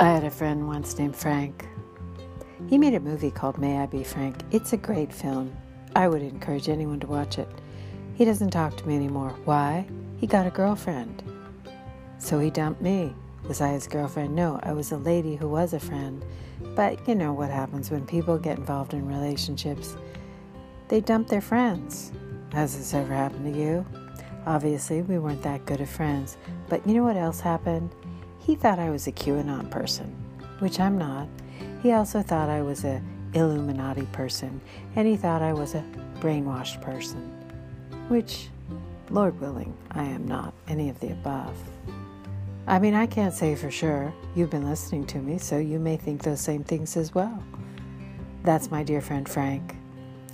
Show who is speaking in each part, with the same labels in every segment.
Speaker 1: I had a friend once named Frank. He made a movie called May I Be Frank. It's a great film. I would encourage anyone to watch it. He doesn't talk to me anymore. Why? He got a girlfriend. So he dumped me. Was I his girlfriend? No, I was a lady who was a friend. But you know what happens when people get involved in relationships. They dump their friends. Has this ever happened to you? Obviously, we weren't that good of friends. But you know what else happened? He thought I was a QAnon person, which I'm not. He also thought I was a Illuminati person, and he thought I was a brainwashed person, which, Lord willing, I am not any of the above. I mean, I can't say for sure. You've been listening to me, so you may think those same things as well. That's my dear friend Frank.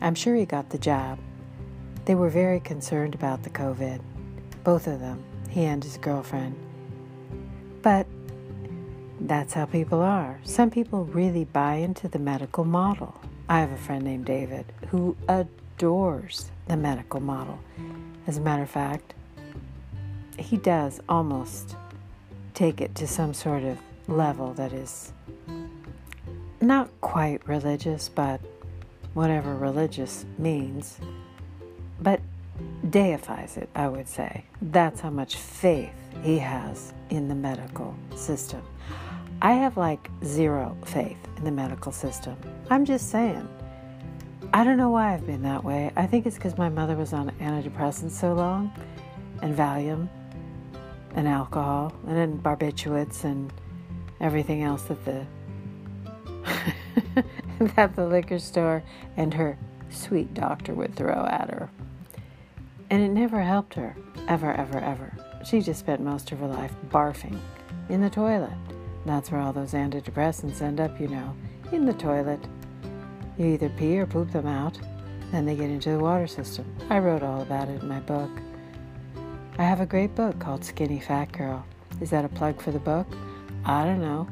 Speaker 1: I'm sure he got the jab. They were very concerned about the COVID, both of them, he and his girlfriend. But that's how people are. Some people really buy into the medical model. I have a friend named David who adores the medical model. As a matter of fact, he does almost take it to some sort of level that is not quite religious, but whatever religious means, but deifies it, I would say. That's how much faith he has in the medical system. I have like zero faith in the medical system. I'm just saying. I don't know why I've been that way. I think it's because my mother was on antidepressants so long and Valium and alcohol and then barbiturates and everything else that the that the liquor store and her sweet doctor would throw at her. And it never helped her, ever, ever, ever. She just spent most of her life barfing in the toilet. That's where all those antidepressants end up, you know, in the toilet. You either pee or poop them out, then they get into the water system. I wrote all about it in my book. I have a great book called Skinny Fat Girl. Is that a plug for the book? I don't know.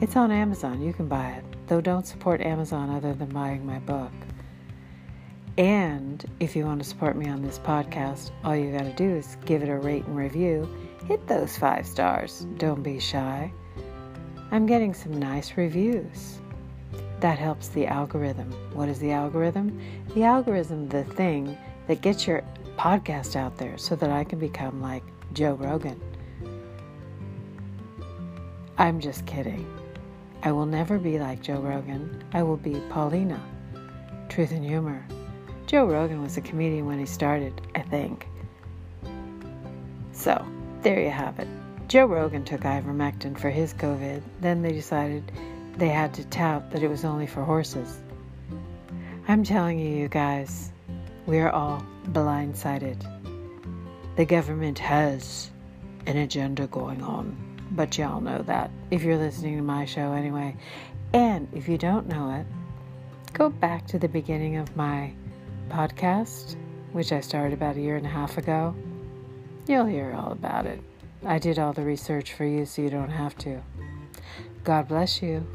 Speaker 1: It's on Amazon. You can buy it, though don't support Amazon other than buying my book. And if you want to support me on this podcast, all you got to do is give it a rate and review. Hit those five stars. Don't be shy. I'm getting some nice reviews. That helps the algorithm. What is the algorithm? The algorithm, the thing that gets your podcast out there so that I can become like Joe Rogan. I'm just kidding. I will never be like Joe Rogan. I will be Paulina. Truth and humor. Joe Rogan was a comedian when he started, I think. So, there you have it. Joe Rogan took ivermectin for his COVID. Then they decided they had to tout that it was only for horses. I'm telling you, you guys, we are all blindsided. The government has an agenda going on, but y'all know that if you're listening to my show anyway. And if you don't know it, go back to the beginning of my podcast, which I started about a year and a half ago. You'll hear all about it. I did all the research for you so you don't have to. God bless you.